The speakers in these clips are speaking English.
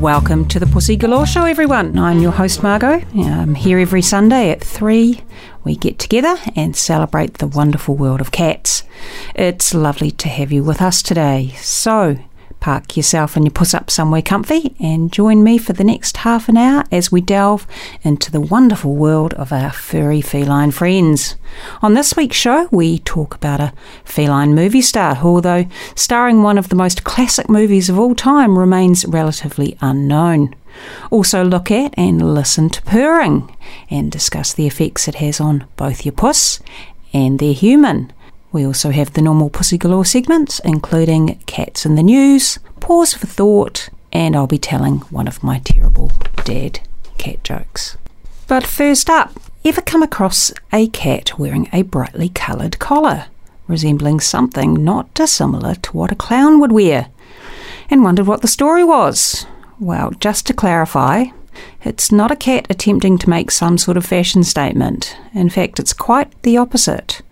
Welcome to the Pussy Galore Show, everyone. I'm your host, Margot. I'm here every Sunday at 3. We get together and celebrate the wonderful world of cats. It's lovely to have you with us today. So, Park yourself and your puss up somewhere comfy and join me for the next half an hour as we delve into the wonderful world of our furry feline friends. On this week's show, we talk about a feline movie star who, although starring one of the most classic movies of all time, remains relatively unknown. Also, look at and listen to purring and discuss the effects it has on both your puss and their human. We also have the normal Pussy Galore segments, including Cats in the News, Pause for Thought, and I'll be telling one of my terrible dad cat jokes. But first up, ever come across a cat wearing a brightly coloured collar, resembling something not dissimilar to what a clown would wear, and wondered what the story was? Well, just to clarify, it's not a cat attempting to make some sort of fashion statement. In fact, it's quite the opposite.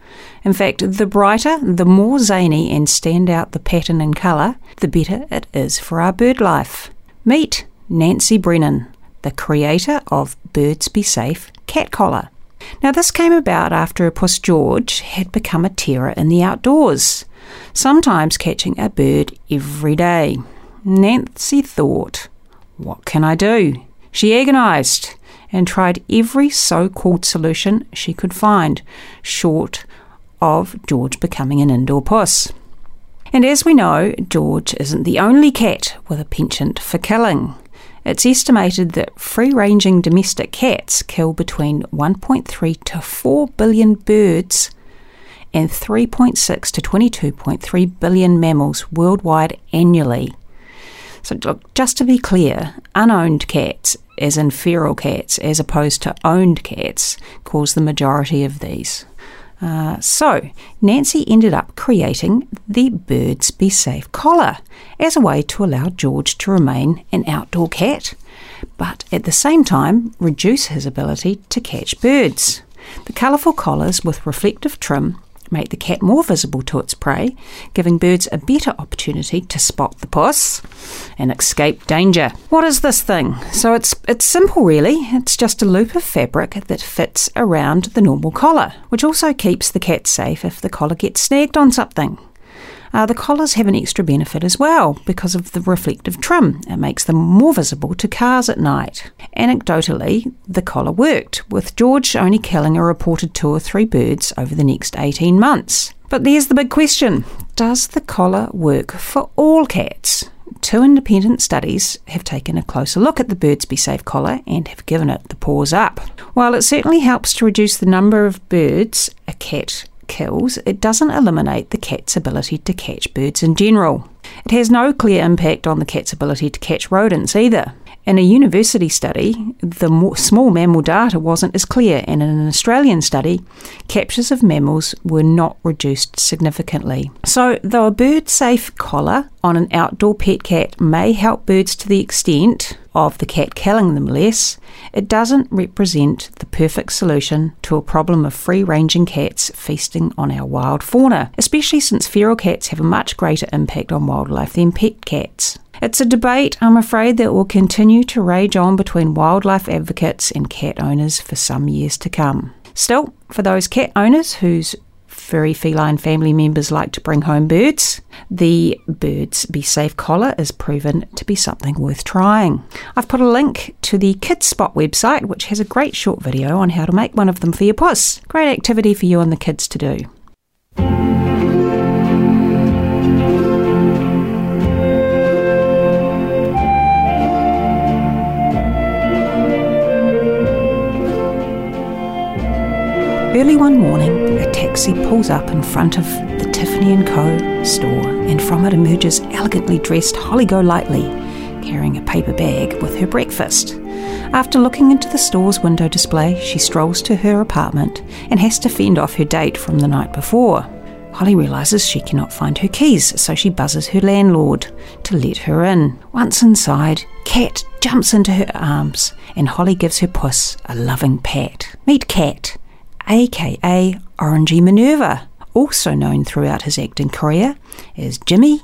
In fact, the brighter, the more zany and stand out the pattern and colour, the better it is for our bird life. Meet Nancy Brennan, the creator of Birds Be Safe cat collar. Now, this came about after puss George had become a terror in the outdoors, sometimes catching a bird every day. Nancy thought, What can I do? She agonised and tried every so called solution she could find, short of George becoming an indoor puss. And as we know, George isn't the only cat with a penchant for killing. It's estimated that free ranging domestic cats kill between 1.3 to 4 billion birds and 3.6 to 22.3 billion mammals worldwide annually. So, look, just to be clear, unowned cats, as in feral cats, as opposed to owned cats, cause the majority of these. Uh, so, Nancy ended up creating the Birds Be Safe collar as a way to allow George to remain an outdoor cat, but at the same time reduce his ability to catch birds. The colourful collars with reflective trim make the cat more visible to its prey, giving birds a better opportunity to spot the puss and escape danger. What is this thing? So it's it's simple really. It's just a loop of fabric that fits around the normal collar, which also keeps the cat safe if the collar gets snagged on something. Uh, the collars have an extra benefit as well because of the reflective trim. It makes them more visible to cars at night. Anecdotally, the collar worked, with George only killing a reported two or three birds over the next 18 months. But there's the big question Does the collar work for all cats? Two independent studies have taken a closer look at the Birds Be Safe collar and have given it the paws up. While it certainly helps to reduce the number of birds a cat kills, it doesn't eliminate the cat's ability to catch birds in general. It has no clear impact on the cat's ability to catch rodents either. In a university study, the small mammal data wasn't as clear, and in an Australian study, captures of mammals were not reduced significantly. So, though a bird safe collar on an outdoor pet cat may help birds to the extent of the cat killing them less, it doesn't represent the perfect solution to a problem of free ranging cats feasting on our wild fauna, especially since feral cats have a much greater impact on wildlife than pet cats. It's a debate, I'm afraid, that will continue to rage on between wildlife advocates and cat owners for some years to come. Still, for those cat owners whose furry feline family members like to bring home birds, the Birds Be Safe collar is proven to be something worth trying. I've put a link to the Kidspot website, which has a great short video on how to make one of them for your puss. Great activity for you and the kids to do. Early one morning, a taxi pulls up in front of the Tiffany & Co. store, and from it emerges elegantly dressed Holly Golightly, carrying a paper bag with her breakfast. After looking into the store's window display, she strolls to her apartment and has to fend off her date from the night before. Holly realises she cannot find her keys, so she buzzes her landlord to let her in. Once inside, Cat jumps into her arms and Holly gives her puss a loving pat. Meet Cat, aka Orangey Minerva, also known throughout his acting career as Jimmy,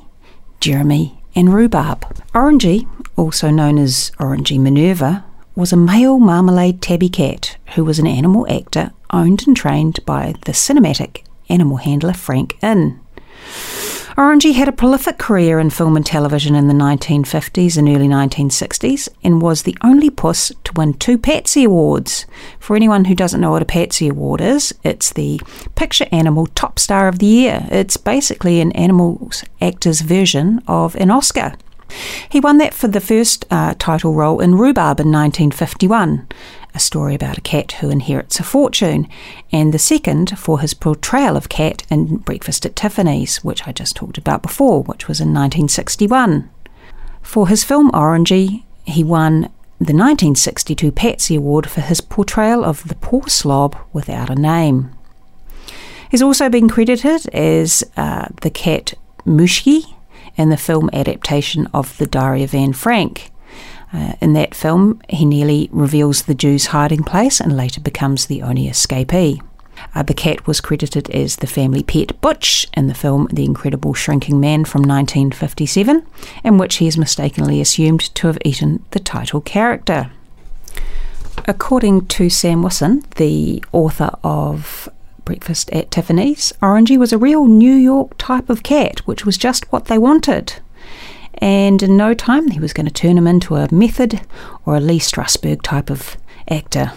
Jeremy, and Rhubarb. Orangey, also known as Orangey Minerva, was a male marmalade tabby cat who was an animal actor owned and trained by the cinematic animal handler Frank Inn. Orangey had a prolific career in film and television in the 1950s and early 1960s and was the only puss to win two Patsy Awards. For anyone who doesn't know what a Patsy Award is, it's the Picture Animal Top Star of the Year. It's basically an animals actor's version of an Oscar. He won that for the first uh, title role in Rhubarb in 1951 a story about a cat who inherits a fortune, and the second for his portrayal of Cat in Breakfast at Tiffany's, which I just talked about before, which was in 1961. For his film Orangey, he won the 1962 Patsy Award for his portrayal of the poor slob without a name. He's also been credited as uh, the cat Mushki in the film adaptation of The Diary of Anne Frank. Uh, in that film, he nearly reveals the Jew's hiding place and later becomes the only escapee. Uh, the cat was credited as the family pet Butch in the film The Incredible Shrinking Man from 1957, in which he is mistakenly assumed to have eaten the title character. According to Sam Wasson, the author of Breakfast at Tiffany's, Orangey was a real New York type of cat, which was just what they wanted and in no time he was going to turn him into a Method or a Lee Strasberg type of actor.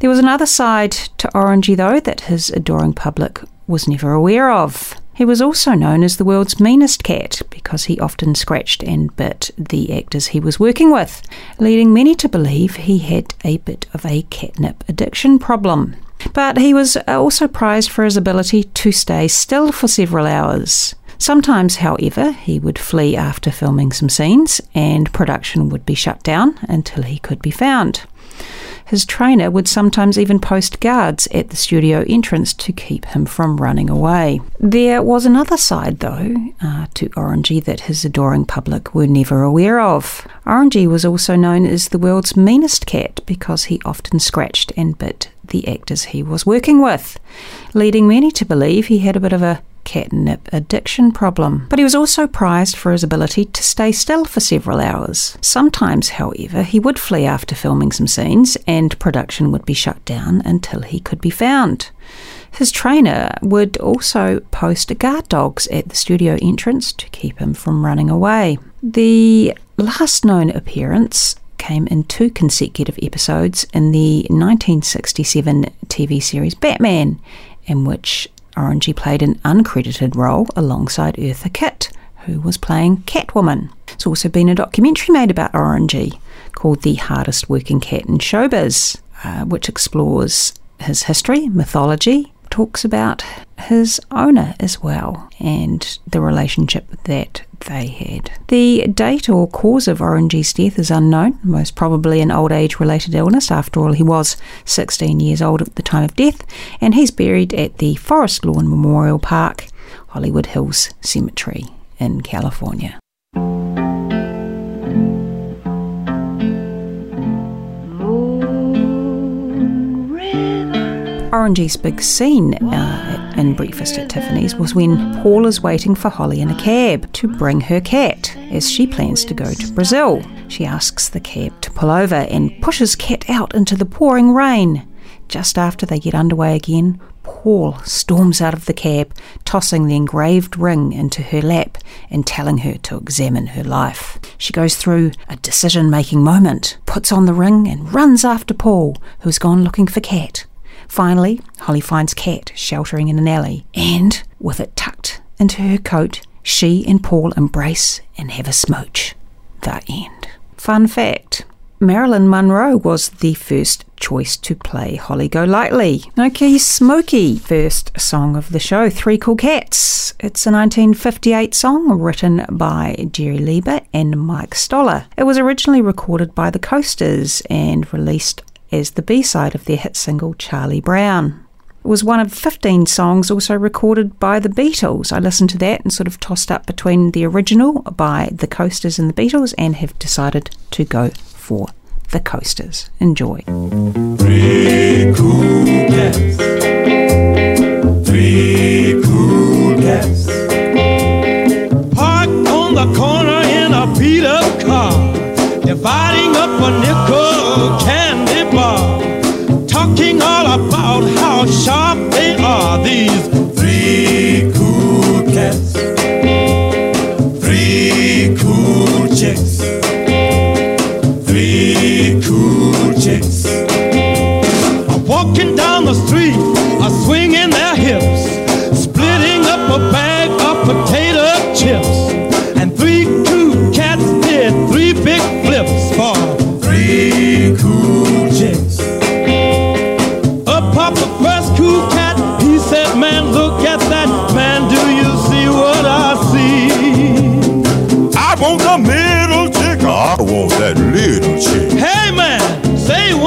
There was another side to Orangey, though, that his adoring public was never aware of. He was also known as the world's meanest cat because he often scratched and bit the actors he was working with, leading many to believe he had a bit of a catnip addiction problem. But he was also prized for his ability to stay still for several hours. Sometimes, however, he would flee after filming some scenes and production would be shut down until he could be found. His trainer would sometimes even post guards at the studio entrance to keep him from running away. There was another side, though, uh, to Orangey that his adoring public were never aware of. Orangey was also known as the world's meanest cat because he often scratched and bit the actors he was working with, leading many to believe he had a bit of a catnip addiction problem. But he was also prized for his ability to stay still for several hours. Sometimes, however, he would flee after filming some scenes and production would be shut down until he could be found. His trainer would also post guard dogs at the studio entrance to keep him from running away. The last known appearance came in two consecutive episodes in the 1967 TV series Batman, in which Orangey played an uncredited role alongside Eartha Kitt, who was playing Catwoman. There's also been a documentary made about Orangey called The Hardest Working Cat in Showbiz, uh, which explores his history, mythology, talks about his owner as well and the relationship that they had. The date or cause of Orangey's death is unknown, most probably an old age related illness. After all, he was 16 years old at the time of death, and he's buried at the Forest Lawn Memorial Park, Hollywood Hills Cemetery in California. Orangey's big scene uh, in Breakfast at Tiffany's was when Paul is waiting for Holly in a cab to bring her cat as she plans to go to Brazil. She asks the cab to pull over and pushes Cat out into the pouring rain. Just after they get underway again, Paul storms out of the cab, tossing the engraved ring into her lap and telling her to examine her life. She goes through a decision making moment, puts on the ring, and runs after Paul, who's gone looking for Cat. Finally, Holly finds Cat sheltering in an alley, and, with it tucked into her coat, she and Paul embrace and have a smooch. The end. Fun fact Marilyn Monroe was the first choice to play Holly Golightly. Okay, Smoky, first song of the show, Three Cool Cats. It's a 1958 song written by Jerry Leiber and Mike Stoller. It was originally recorded by the Coasters and released as the B side of their hit single Charlie Brown. It was one of 15 songs also recorded by the Beatles. I listened to that and sort of tossed up between the original by the Coasters and the Beatles and have decided to go for the Coasters. Enjoy.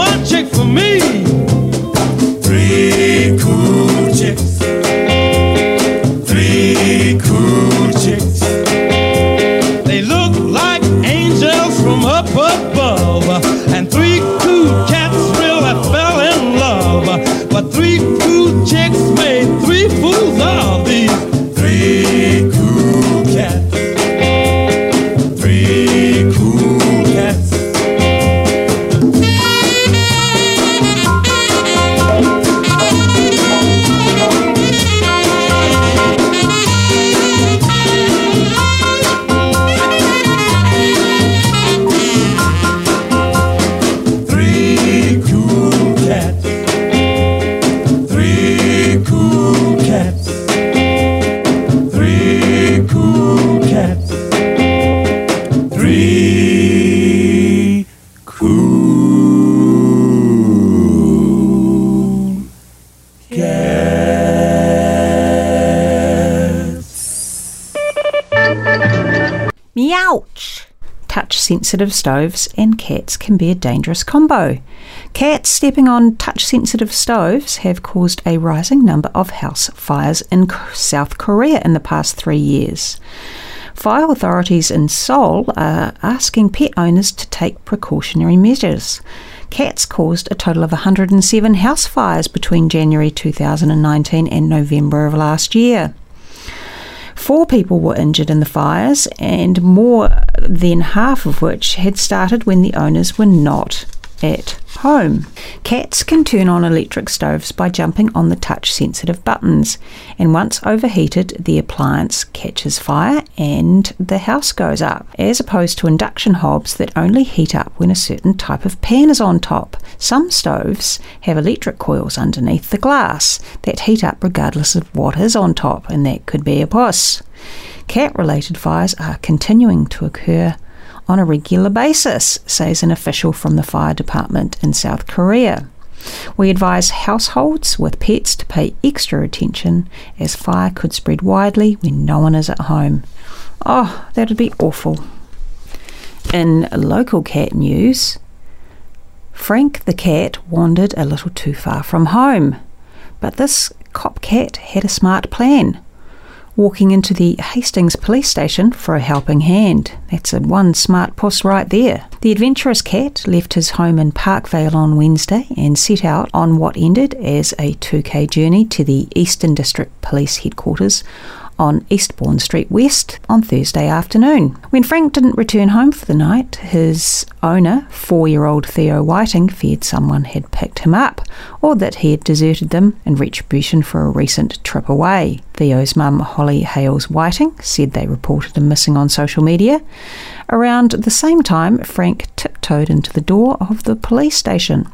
One chick for me. Sensitive stoves and cats can be a dangerous combo. Cats stepping on touch sensitive stoves have caused a rising number of house fires in South Korea in the past three years. Fire authorities in Seoul are asking pet owners to take precautionary measures. Cats caused a total of 107 house fires between January 2019 and November of last year. Four people were injured in the fires, and more than half of which had started when the owners were not at home. Cats can turn on electric stoves by jumping on the touch sensitive buttons, and once overheated, the appliance catches fire and the house goes up, as opposed to induction hobs that only heat up when a certain type of pan is on top. Some stoves have electric coils underneath the glass that heat up regardless of what is on top, and that could be a puss. Cat related fires are continuing to occur on a regular basis, says an official from the fire department in South Korea. We advise households with pets to pay extra attention as fire could spread widely when no one is at home. Oh, that'd be awful. In local cat news, Frank the cat wandered a little too far from home, but this cop cat had a smart plan walking into the Hastings police station for a helping hand. That's a one smart puss right there. The adventurous cat left his home in Parkvale on Wednesday and set out on what ended as a 2k journey to the Eastern District Police headquarters on Eastbourne Street West on Thursday afternoon. When Frank didn't return home for the night, his owner, four year old Theo Whiting, feared someone had picked him up or that he had deserted them in retribution for a recent trip away. Theo's mum, Holly Hales Whiting, said they reported him missing on social media. Around the same time, Frank tiptoed into the door of the police station.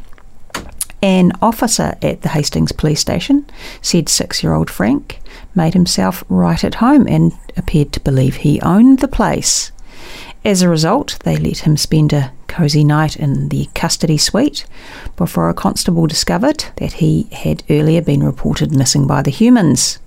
An officer at the Hastings police station said six year old Frank made himself right at home and appeared to believe he owned the place. As a result, they let him spend a cosy night in the custody suite before a constable discovered that he had earlier been reported missing by the humans.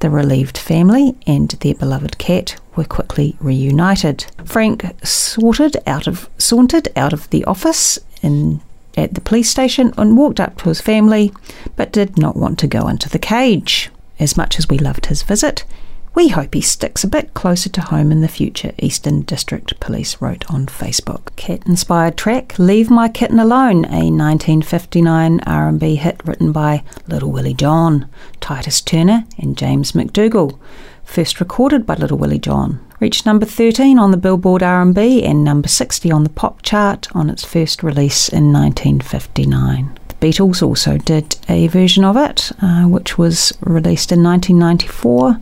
The relieved family and their beloved cat were quickly reunited. Frank sauntered out of sauntered out of the office in at the police station and walked up to his family, but did not want to go into the cage. As much as we loved his visit, we hope he sticks a bit closer to home in the future, Eastern District Police wrote on Facebook. Cat-inspired track Leave My Kitten Alone, a 1959 R&B hit written by Little Willie John, Titus Turner and James McDougall, first recorded by Little Willie John. Reached number 13 on the Billboard R&B and number 60 on the pop chart on its first release in 1959. Beatles also did a version of it, uh, which was released in 1994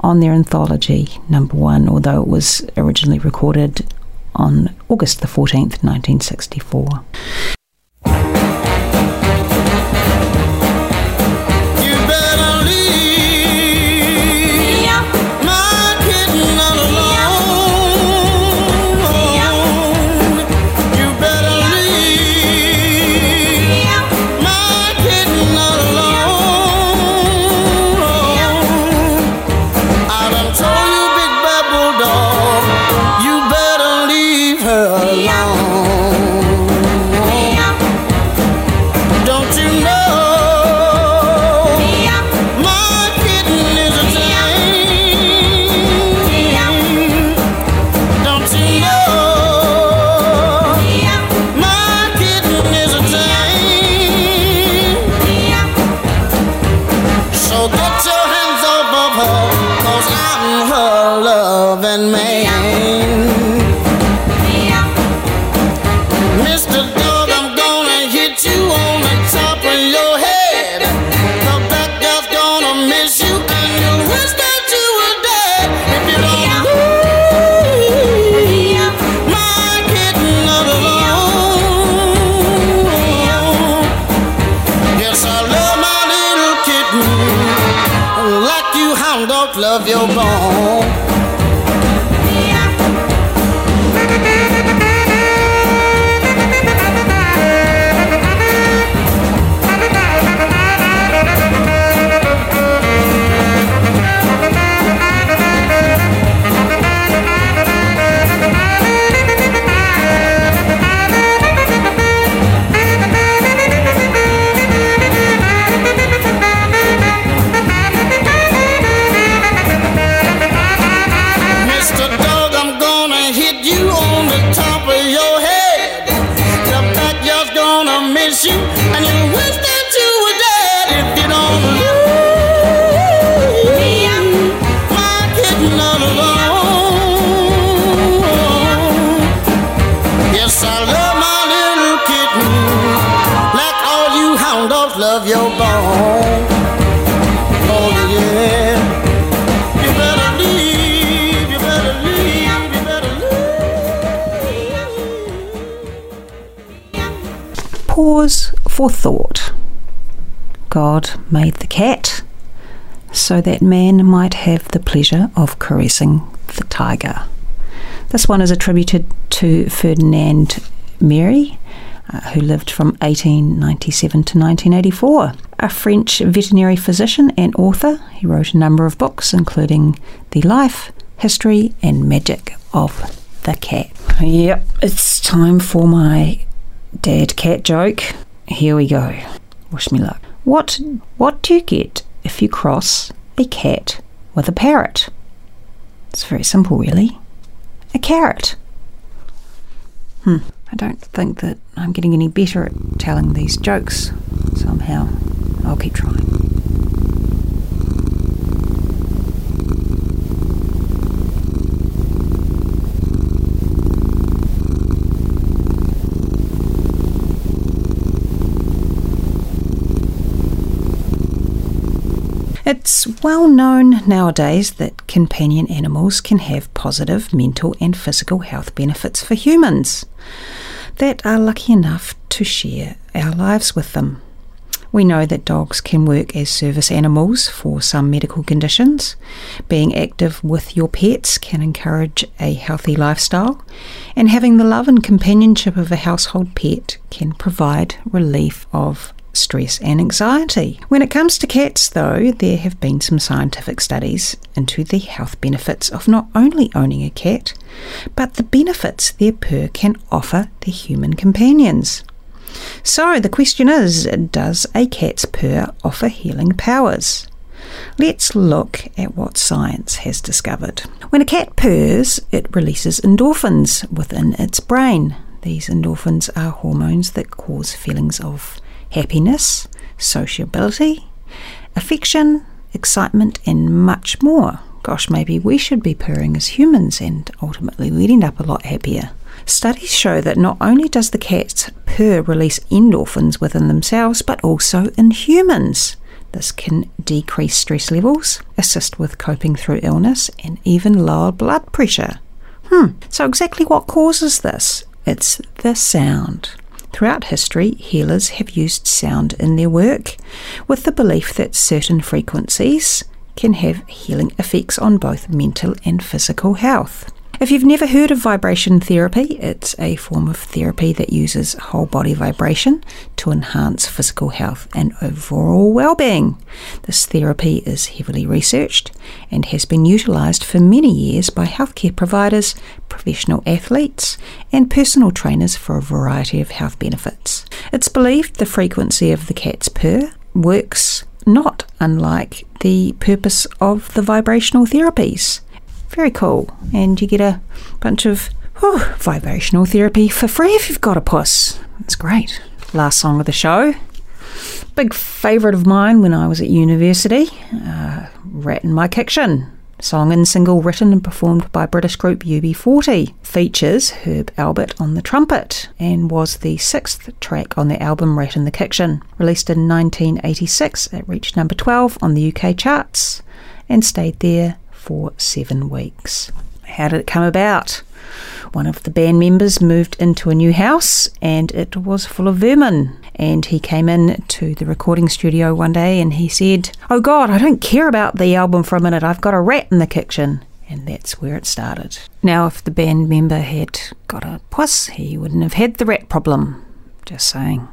on their anthology number one, although it was originally recorded on August the 14th, 1964. Pause for thought. God made the cat so that man might have the pleasure of caressing the tiger. This one is attributed to Ferdinand Mérié, uh, who lived from 1897 to 1984. A French veterinary physician and author, he wrote a number of books, including The Life, History, and Magic of the Cat. Yep, it's time for my dad cat joke. Here we go. Wish me luck. What what do you get if you cross a cat with a parrot? It's very simple, really. A carrot. Hmm. I don't think that I'm getting any better at telling these jokes somehow. I'll keep trying. It's well known nowadays that companion animals can have positive mental and physical health benefits for humans that are lucky enough to share our lives with them. We know that dogs can work as service animals for some medical conditions. Being active with your pets can encourage a healthy lifestyle, and having the love and companionship of a household pet can provide relief of stress and anxiety. When it comes to cats, though, there have been some scientific studies into the health benefits of not only owning a cat, but the benefits their purr can offer their human companions. So the question is Does a cat's purr offer healing powers? Let's look at what science has discovered. When a cat purrs, it releases endorphins within its brain. These endorphins are hormones that cause feelings of happiness, sociability, affection, excitement, and much more. Gosh, maybe we should be purring as humans and ultimately we'd end up a lot happier. Studies show that not only does the cat's purr release endorphins within themselves, but also in humans. This can decrease stress levels, assist with coping through illness, and even lower blood pressure. Hmm, so exactly what causes this? It's the sound. Throughout history, healers have used sound in their work with the belief that certain frequencies can have healing effects on both mental and physical health. If you've never heard of vibration therapy, it's a form of therapy that uses whole body vibration to enhance physical health and overall well-being. This therapy is heavily researched and has been utilised for many years by healthcare providers, professional athletes, and personal trainers for a variety of health benefits. It's believed the frequency of the cat's purr works not unlike the purpose of the vibrational therapies. Very cool. And you get a bunch of oh, vibrational therapy for free if you've got a puss. It's great. Last song of the show. Big favourite of mine when I was at university. Uh, Rat in My Kitchen. Song and single written and performed by British group UB40. Features Herb Alpert on the trumpet and was the sixth track on the album Rat in the Kitchen. Released in 1986, it reached number 12 on the UK charts and stayed there for seven weeks. How did it come about? One of the band members moved into a new house and it was full of vermin. And he came in to the recording studio one day and he said, Oh God, I don't care about the album for a minute. I've got a rat in the kitchen. And that's where it started. Now, if the band member had got a puss, he wouldn't have had the rat problem. Just saying.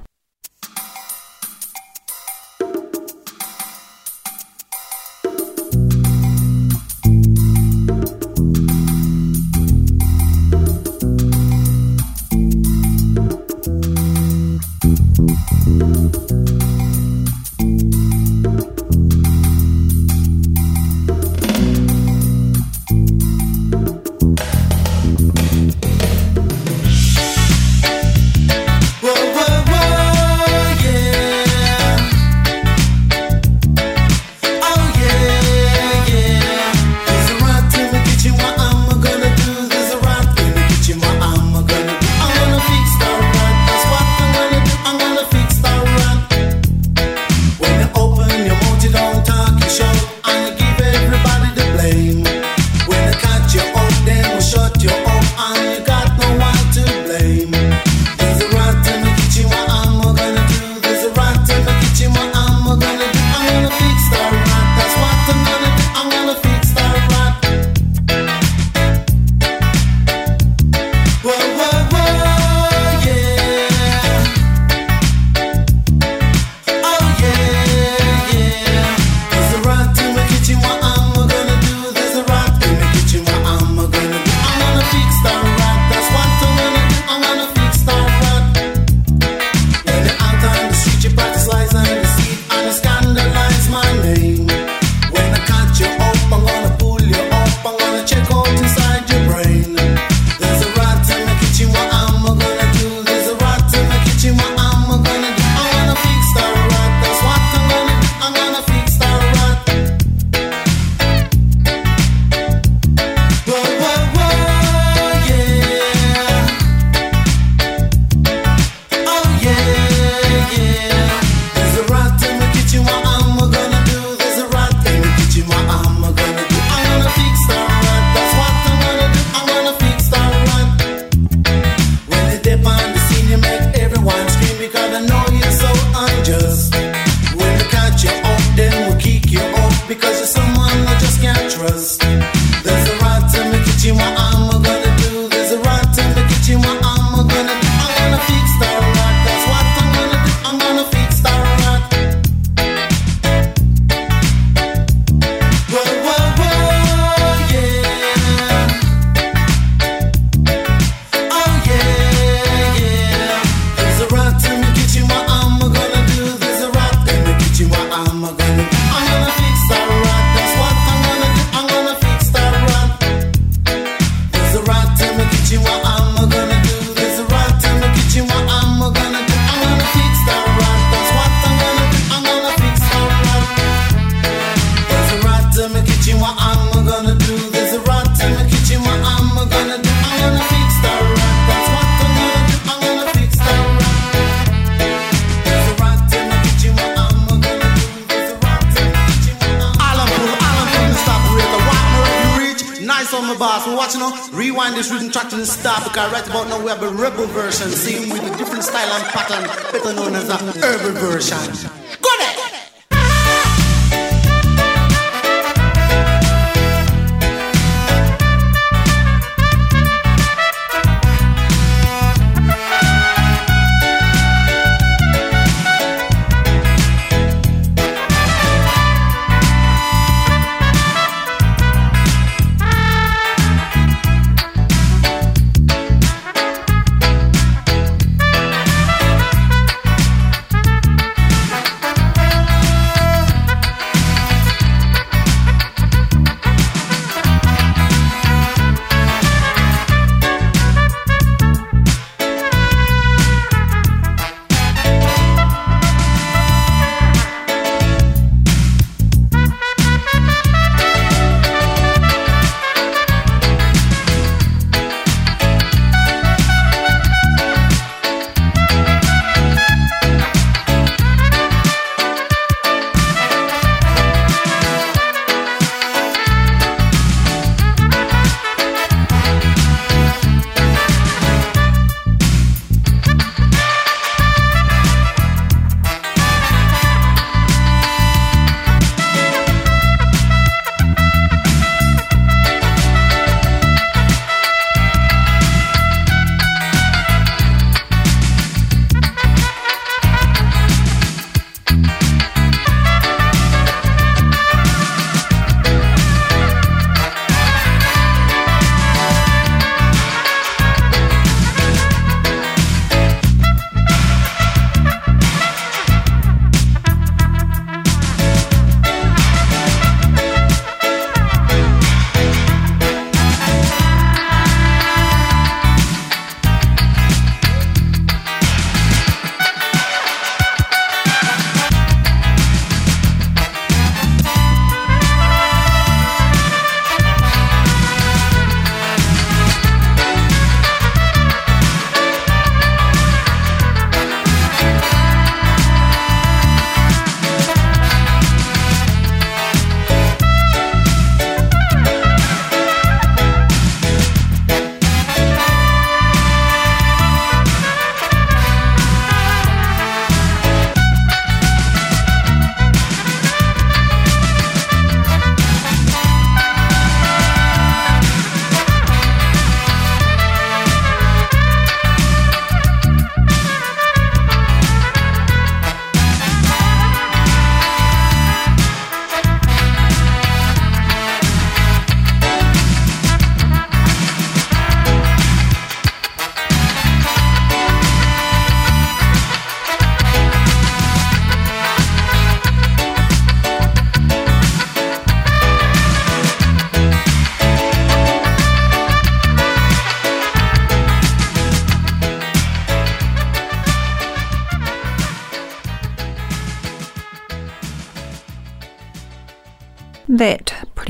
My boss. We watching now. Rewind this rhythm track to the start because right about now we have a rebel version, same with a different style and pattern, better known as a urban version. Go there.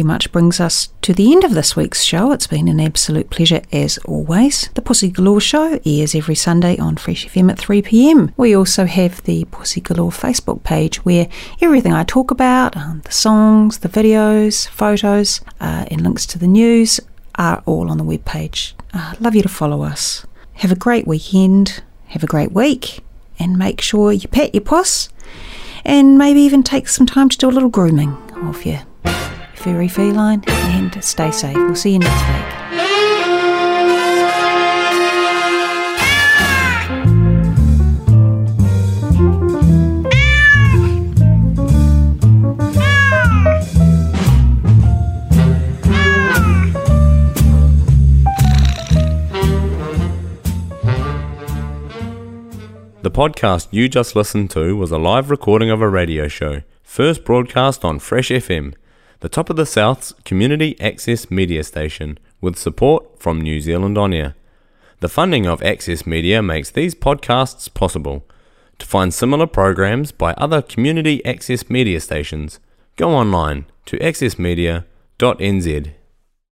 Much brings us to the end of this week's show. It's been an absolute pleasure as always. The Pussy Galore show airs every Sunday on Fresh FM at 3 pm. We also have the Pussy Galore Facebook page where everything I talk about, um, the songs, the videos, photos, uh, and links to the news are all on the web page. Uh, love you to follow us. Have a great weekend. Have a great week. And make sure you pet your puss and maybe even take some time to do a little grooming of your furry feline and stay safe. We'll see you next week. The podcast you just listened to was a live recording of a radio show, first broadcast on Fresh FM, the top of the South's community access media station, with support from New Zealand On Air. The funding of Access Media makes these podcasts possible. To find similar programs by other community access media stations, go online to accessmedia.nz.